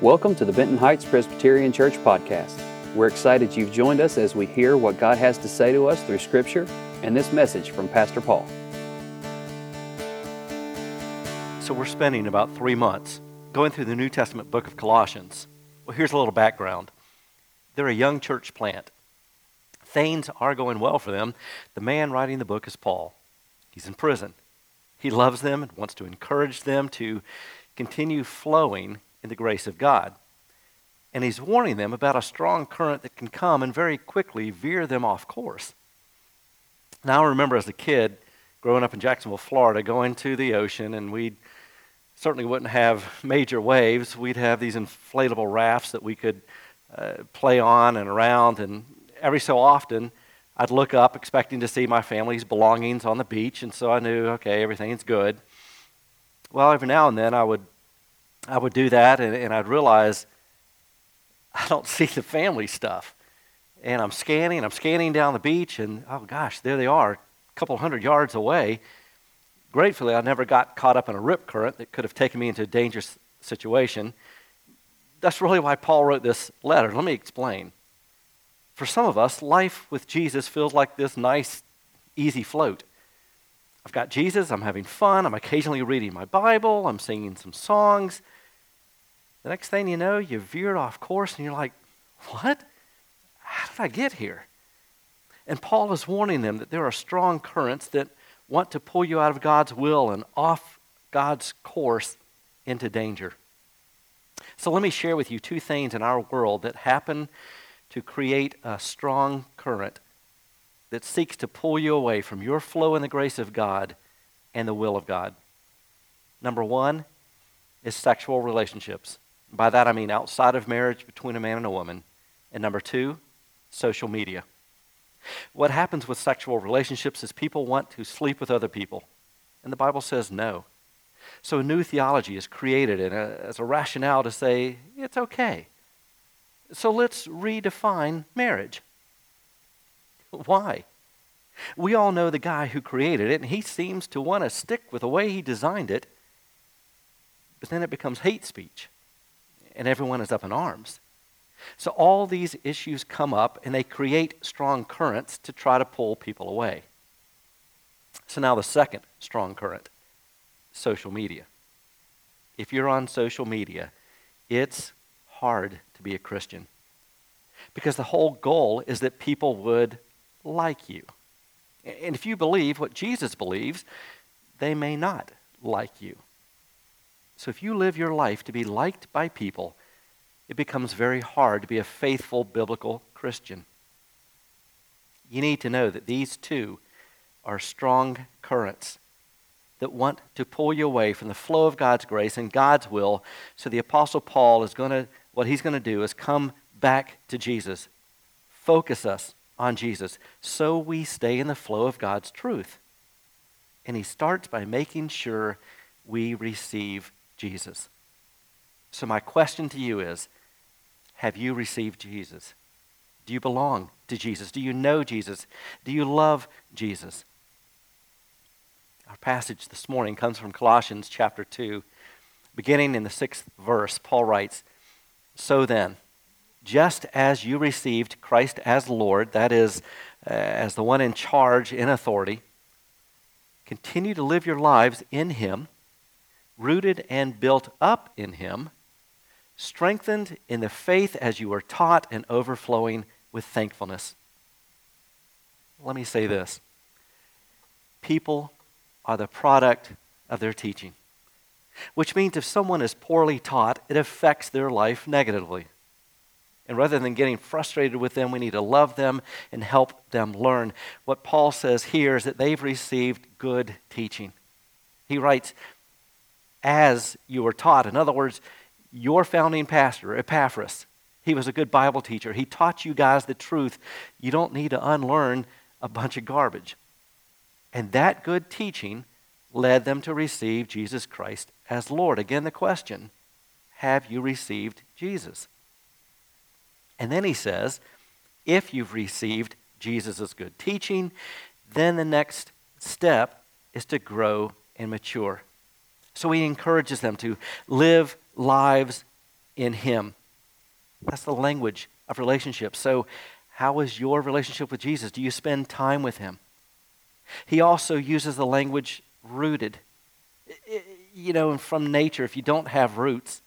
Welcome to the Benton Heights Presbyterian Church podcast. We're excited you've joined us as we hear what God has to say to us through Scripture and this message from Pastor Paul. So, we're spending about three months going through the New Testament book of Colossians. Well, here's a little background they're a young church plant. Things are going well for them. The man writing the book is Paul. He's in prison. He loves them and wants to encourage them to continue flowing in the grace of God. And he's warning them about a strong current that can come and very quickly veer them off course. Now, I remember as a kid growing up in Jacksonville, Florida, going to the ocean, and we certainly wouldn't have major waves. We'd have these inflatable rafts that we could uh, play on and around, and every so often, I'd look up expecting to see my family's belongings on the beach, and so I knew, okay, everything's good. Well, every now and then I would, I would do that, and, and I'd realize I don't see the family stuff. And I'm scanning, I'm scanning down the beach, and oh gosh, there they are, a couple hundred yards away. Gratefully, I never got caught up in a rip current that could have taken me into a dangerous situation. That's really why Paul wrote this letter. Let me explain. For some of us, life with Jesus feels like this nice, easy float. I've got Jesus, I'm having fun, I'm occasionally reading my Bible, I'm singing some songs. The next thing you know, you veered off course and you're like, what? How did I get here? And Paul is warning them that there are strong currents that want to pull you out of God's will and off God's course into danger. So let me share with you two things in our world that happen to create a strong current that seeks to pull you away from your flow in the grace of God and the will of God. Number one is sexual relationships. By that I mean outside of marriage between a man and a woman. And number two, social media. What happens with sexual relationships is people want to sleep with other people. And the Bible says no. So a new theology is created uh, as a rationale to say it's okay. So let's redefine marriage. Why? We all know the guy who created it, and he seems to want to stick with the way he designed it, but then it becomes hate speech, and everyone is up in arms. So all these issues come up, and they create strong currents to try to pull people away. So now the second strong current social media. If you're on social media, it's hard to be a Christian. Because the whole goal is that people would like you. And if you believe what Jesus believes, they may not like you. So if you live your life to be liked by people, it becomes very hard to be a faithful biblical Christian. You need to know that these two are strong currents that want to pull you away from the flow of God's grace and God's will. So the Apostle Paul is going to what he's going to do is come back to Jesus, focus us on Jesus, so we stay in the flow of God's truth. And he starts by making sure we receive Jesus. So, my question to you is Have you received Jesus? Do you belong to Jesus? Do you know Jesus? Do you love Jesus? Our passage this morning comes from Colossians chapter 2. Beginning in the sixth verse, Paul writes, so then, just as you received Christ as Lord, that is, uh, as the one in charge in authority, continue to live your lives in Him, rooted and built up in Him, strengthened in the faith as you were taught, and overflowing with thankfulness. Let me say this people are the product of their teaching which means if someone is poorly taught, it affects their life negatively. And rather than getting frustrated with them, we need to love them and help them learn. What Paul says here is that they've received good teaching. He writes, as you were taught. In other words, your founding pastor, Epaphras, he was a good Bible teacher. He taught you guys the truth. You don't need to unlearn a bunch of garbage. And that good teaching led them to receive Jesus Christ as Lord. Again, the question have you received Jesus? And then he says, if you've received Jesus' good teaching, then the next step is to grow and mature. So he encourages them to live lives in Him. That's the language of relationship. So, how is your relationship with Jesus? Do you spend time with Him? He also uses the language rooted. You know, from nature, if you don't have roots,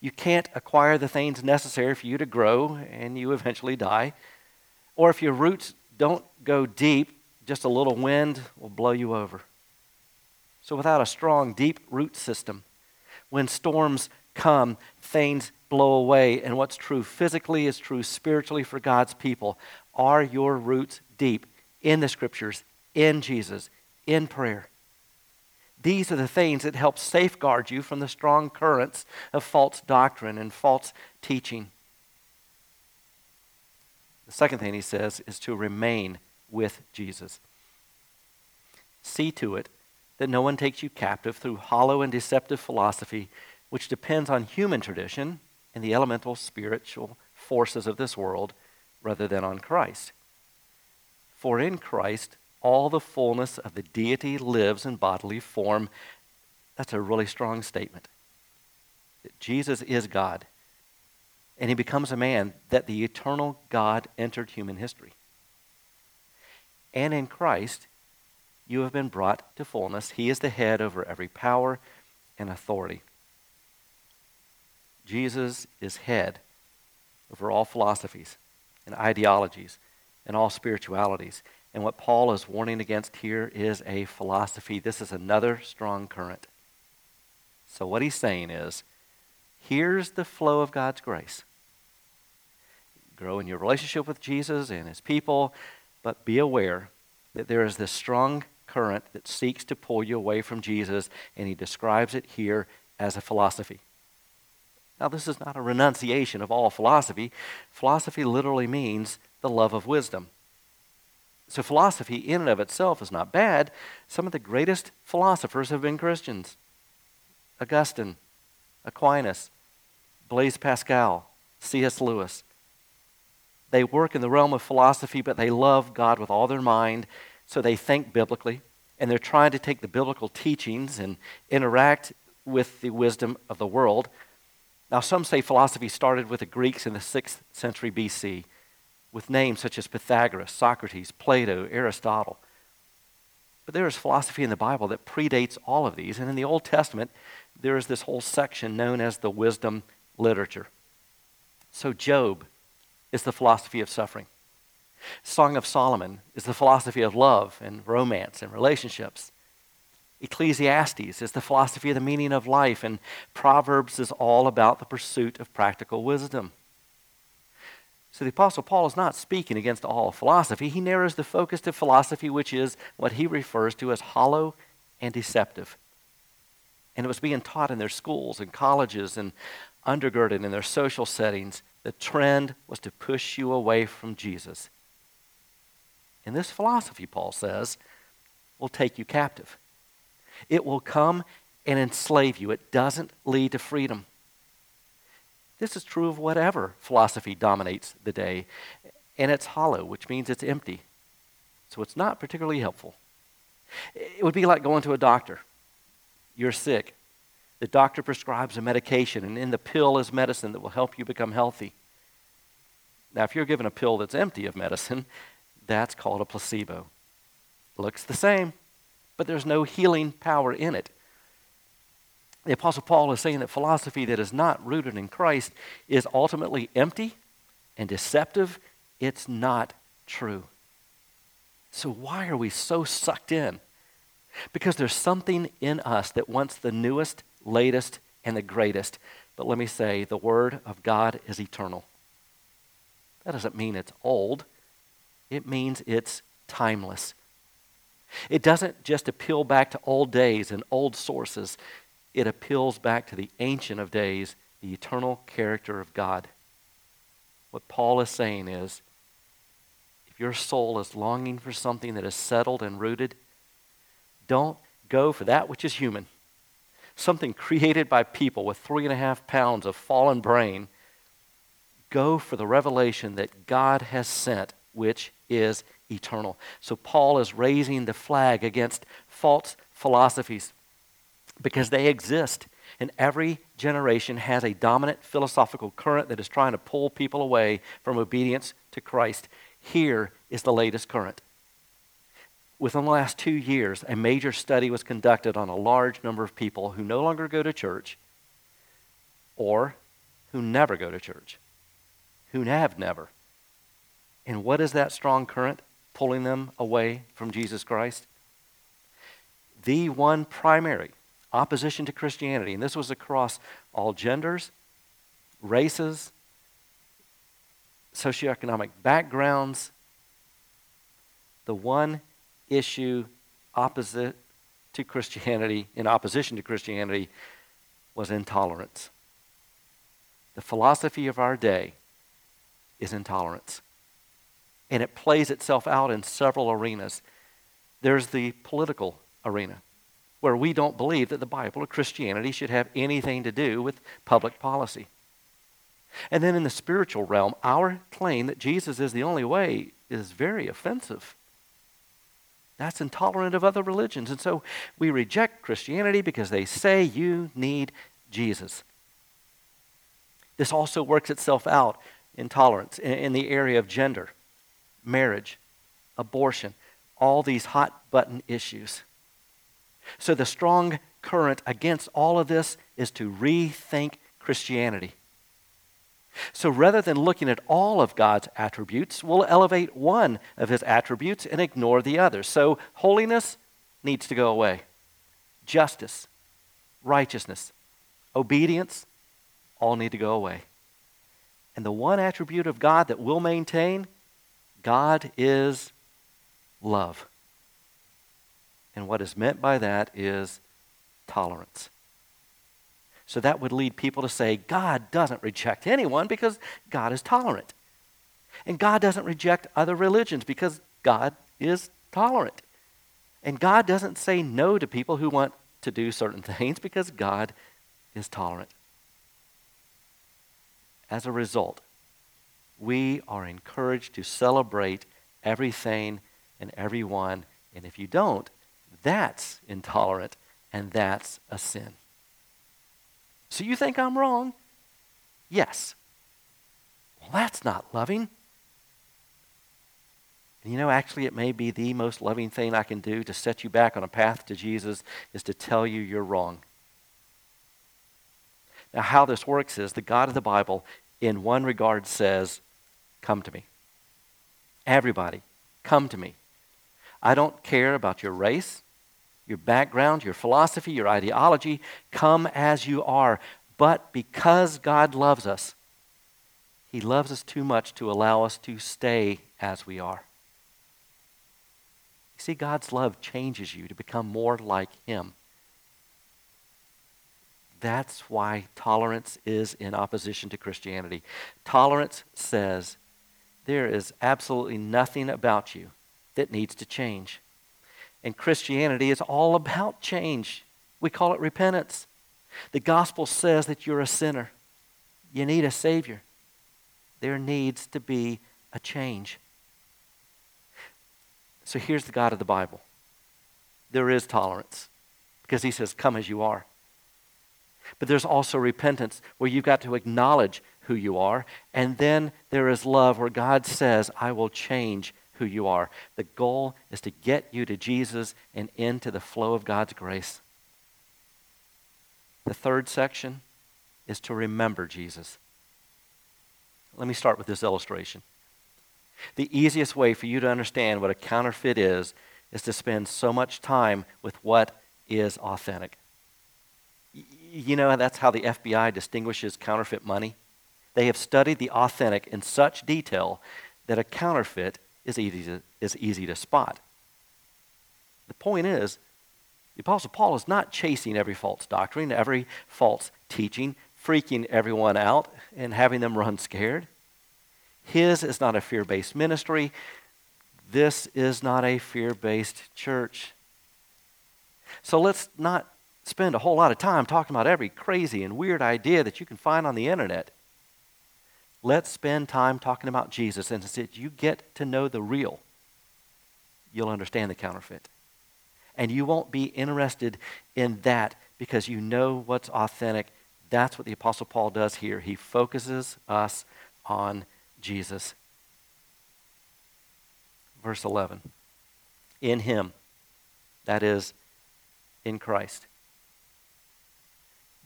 you can't acquire the things necessary for you to grow and you eventually die. Or if your roots don't go deep, just a little wind will blow you over. So, without a strong, deep root system, when storms come, things blow away, and what's true physically is true spiritually for God's people. Are your roots deep in the scriptures, in Jesus, in prayer? These are the things that help safeguard you from the strong currents of false doctrine and false teaching. The second thing he says is to remain with Jesus. See to it that no one takes you captive through hollow and deceptive philosophy, which depends on human tradition and the elemental spiritual forces of this world rather than on Christ. For in Christ, all the fullness of the deity lives in bodily form. That's a really strong statement. That Jesus is God, and he becomes a man, that the eternal God entered human history. And in Christ, you have been brought to fullness. He is the head over every power and authority. Jesus is head over all philosophies and ideologies and all spiritualities. And what Paul is warning against here is a philosophy. This is another strong current. So, what he's saying is here's the flow of God's grace. Grow in your relationship with Jesus and his people, but be aware that there is this strong current that seeks to pull you away from Jesus, and he describes it here as a philosophy. Now, this is not a renunciation of all philosophy. Philosophy literally means the love of wisdom. So, philosophy in and of itself is not bad. Some of the greatest philosophers have been Christians Augustine, Aquinas, Blaise Pascal, C.S. Lewis. They work in the realm of philosophy, but they love God with all their mind, so they think biblically, and they're trying to take the biblical teachings and interact with the wisdom of the world. Now, some say philosophy started with the Greeks in the 6th century BC with names such as Pythagoras, Socrates, Plato, Aristotle. But there is philosophy in the Bible that predates all of these. And in the Old Testament, there is this whole section known as the wisdom literature. So, Job is the philosophy of suffering. Song of Solomon is the philosophy of love and romance and relationships. Ecclesiastes is the philosophy of the meaning of life, and Proverbs is all about the pursuit of practical wisdom. So the Apostle Paul is not speaking against all philosophy. He narrows the focus to philosophy, which is what he refers to as hollow and deceptive. And it was being taught in their schools and colleges and undergirded in their social settings. The trend was to push you away from Jesus. And this philosophy, Paul says, will take you captive. It will come and enslave you. It doesn't lead to freedom. This is true of whatever philosophy dominates the day. And it's hollow, which means it's empty. So it's not particularly helpful. It would be like going to a doctor. You're sick. The doctor prescribes a medication, and in the pill is medicine that will help you become healthy. Now, if you're given a pill that's empty of medicine, that's called a placebo. Looks the same, but there's no healing power in it. The Apostle Paul is saying that philosophy that is not rooted in Christ is ultimately empty and deceptive. It's not true. So, why are we so sucked in? Because there's something in us that wants the newest, latest, and the greatest. But let me say, the Word of God is eternal. That doesn't mean it's old, it means it's timeless. It doesn't just appeal back to old days and old sources it appeals back to the Ancient of Days, the eternal character of God. What Paul is saying is if your soul is longing for something that is settled and rooted, don't go for that which is human, something created by people with three and a half pounds of fallen brain. Go for the revelation that God has sent, which is eternal. So Paul is raising the flag against false philosophies because they exist And every generation has a dominant philosophical current that is trying to pull people away from obedience to Christ. Here is the latest current. Within the last two years, a major study was conducted on a large number of people who no longer go to church or who never go to church, who have never. And what is that strong current pulling them away from Jesus Christ? The one primary opposition to Christianity, and this was across all genders, races, socioeconomic backgrounds, the one issue opposite to Christianity, in opposition to Christianity, was intolerance. The philosophy of our day is intolerance. And it plays itself out in several arenas. There's the political arena, where we don't believe that the Bible or Christianity should have anything to do with public policy. And then in the spiritual realm, our claim that Jesus is the only way is very offensive. That's intolerant of other religions. And so we reject Christianity because they say you need Jesus. This also works itself out in tolerance in, the area of gender, marriage, abortion, all these hot button issues. So the strong current against all of this is to rethink Christianity. So rather than looking at all of God's attributes, we'll elevate one of his attributes and ignore the others. So holiness needs to go away. Justice, righteousness, obedience, all need to go away. And the one attribute of God that we'll maintain, God is love. And what is meant by that is tolerance. So that would lead people to say God doesn't reject anyone because God is tolerant. And God doesn't reject other religions because God is tolerant. And God doesn't say no to people who want to do certain things because God is tolerant. As a result, we are encouraged to celebrate everything and everyone. And if you don't, that's intolerant and that's a sin. So you think I'm wrong? Yes. Well, that's not loving. And you know, actually, it may be the most loving thing I can do to set you back on a path to Jesus is to tell you you're wrong. Now, how this works is the God of the Bible, in one regard, says, Come to me. Everybody, come to me. I don't care about your race, your background, your philosophy, your ideology. Come as you are. But because God loves us, He loves us too much to allow us to stay as we are. You see, God's love changes you to become more like Him. That's why tolerance is in opposition to Christianity. Tolerance says there is absolutely nothing about you that needs to change. And Christianity is all about change. We call it repentance. The gospel says that you're a sinner, you need a Savior. There needs to be a change. So here's the God of the Bible there is tolerance because He says, Come as you are. But there's also repentance where you've got to acknowledge who you are. And then there is love where God says, I will change who you are. The goal is to get you to Jesus and into the flow of God's grace. The third section is to remember Jesus. Let me start with this illustration. The easiest way for you to understand what a counterfeit is is to spend so much time with what is authentic you know, that's how the FBI distinguishes counterfeit money. They have studied the authentic in such detail that a counterfeit is easy to, is easy to spot. The point is, the Apostle Paul is not chasing every false doctrine, every false teaching, freaking everyone out and having them run scared. His is not a fear based ministry. This is not a fear based church. So let's not spend a whole lot of time talking about every crazy and weird idea that you can find on the internet. Let's spend time talking about Jesus. And as you get to know the real, you'll understand the counterfeit. And you won't be interested in that because you know what's authentic. That's what the Apostle Paul does here. He focuses us on Jesus. Verse 11 In him, that is, in Christ,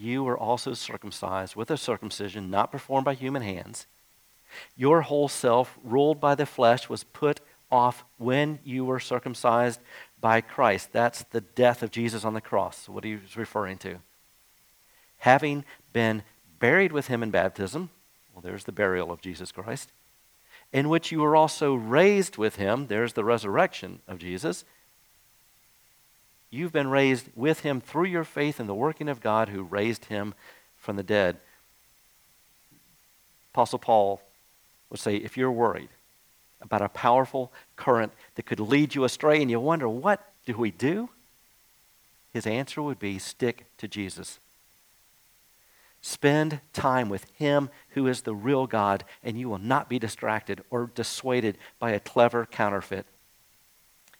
you were also circumcised with a circumcision not performed by human hands. Your whole self, ruled by the flesh, was put off when you were circumcised by Christ. That's the death of Jesus on the cross, what he was referring to. Having been buried with him in baptism, well, there's the burial of Jesus Christ, in which you were also raised with him, there's the resurrection of Jesus. You've been raised with him through your faith in the working of God who raised him from the dead. Apostle Paul would say if you're worried about a powerful current that could lead you astray and you wonder, what do we do? His answer would be stick to Jesus. Spend time with Him who is the real God, and you will not be distracted or dissuaded by a clever counterfeit.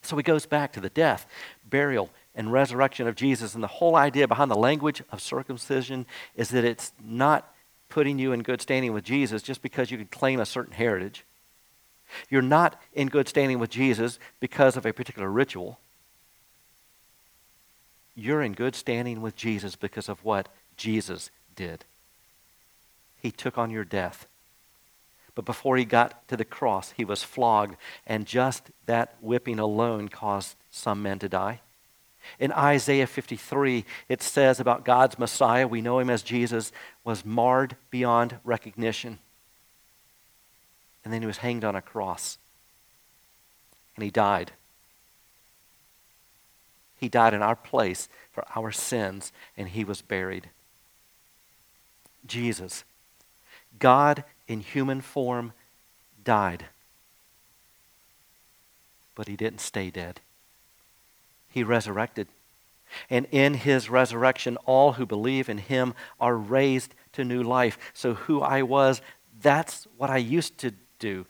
So he goes back to the death, burial, and resurrection of Jesus. And the whole idea behind the language of circumcision is that it's not putting you in good standing with Jesus just because you can claim a certain heritage. You're not in good standing with Jesus because of a particular ritual. You're in good standing with Jesus because of what Jesus did. He took on your death. But before he got to the cross, he was flogged, and just that whipping alone caused some men to die. In Isaiah 53, it says about God's Messiah, we know him as Jesus, was marred beyond recognition. And then he was hanged on a cross. And he died. He died in our place for our sins, and he was buried. Jesus, God in human form, died. But he didn't stay dead he resurrected. And in his resurrection, all who believe in him are raised to new life. So, who I was, that's what I used to do.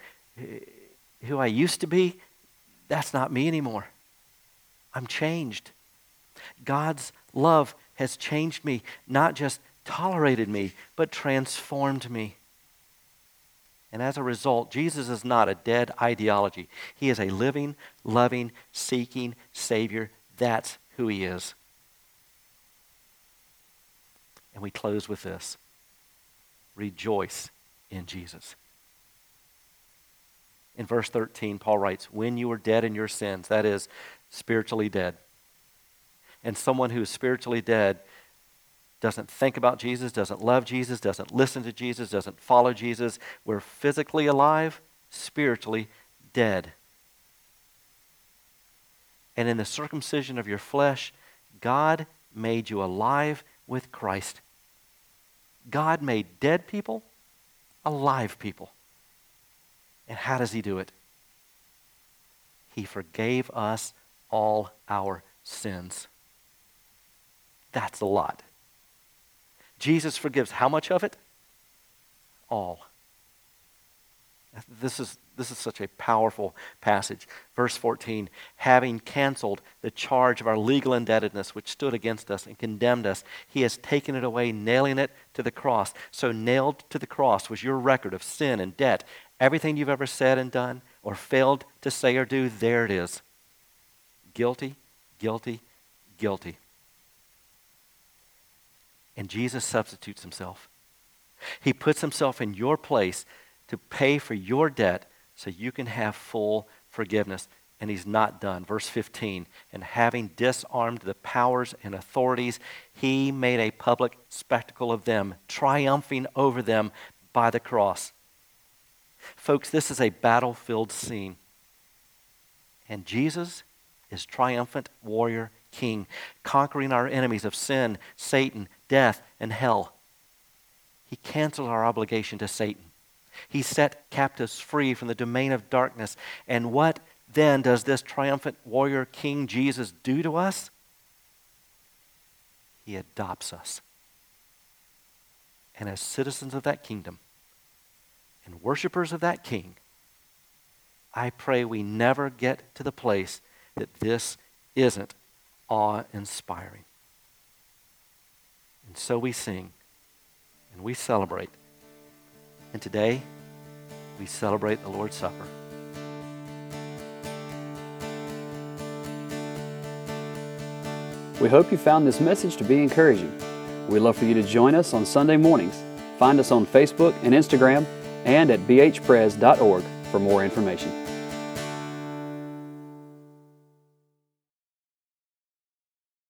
Who I used to be, that's not me anymore. I'm changed. God's love has changed me, not just tolerated me, but transformed me. And as a result, Jesus is not a dead ideology. He is a living, loving, seeking Savior. That's who He is. And we close with this rejoice in Jesus. In verse 13, Paul writes, When you were dead in your sins, that is, spiritually dead. And someone who is spiritually dead doesn't think about Jesus, doesn't love Jesus, doesn't listen to Jesus, doesn't follow Jesus. We're physically alive, spiritually dead. And in the circumcision of your flesh, God made you alive with Christ. God made dead people alive people. And how does He do it? He forgave us all our sins. That's a lot. Jesus forgives how much of it? All. This is, this is such a powerful passage. Verse 14 having canceled the charge of our legal indebtedness which stood against us and condemned us, he has taken it away, nailing it to the cross. So, nailed to the cross was your record of sin and debt. Everything you've ever said and done or failed to say or do, there it is. Guilty, guilty, guilty. And Jesus substitutes himself. He puts himself in your place to pay for your debt so you can have full forgiveness. And he's not done. Verse 15, and having disarmed the powers and authorities, he made a public spectacle of them, triumphing over them by the cross. Folks, this is a battlefield scene. And Jesus is triumphant warrior king, conquering our enemies of sin, Satan, death, and hell. He canceled our obligation to Satan. He set captives free from the domain of darkness. And what then does this triumphant warrior king Jesus do to us? He adopts us. And as citizens of that kingdom and worshipers of that king, I pray we never get to the place that this isn't awe inspiring. And so we sing and we celebrate. And today, we celebrate the Lord's Supper. We hope you found this message to be encouraging. We'd love for you to join us on Sunday mornings. Find us on Facebook and Instagram and at bhpres.org for more information.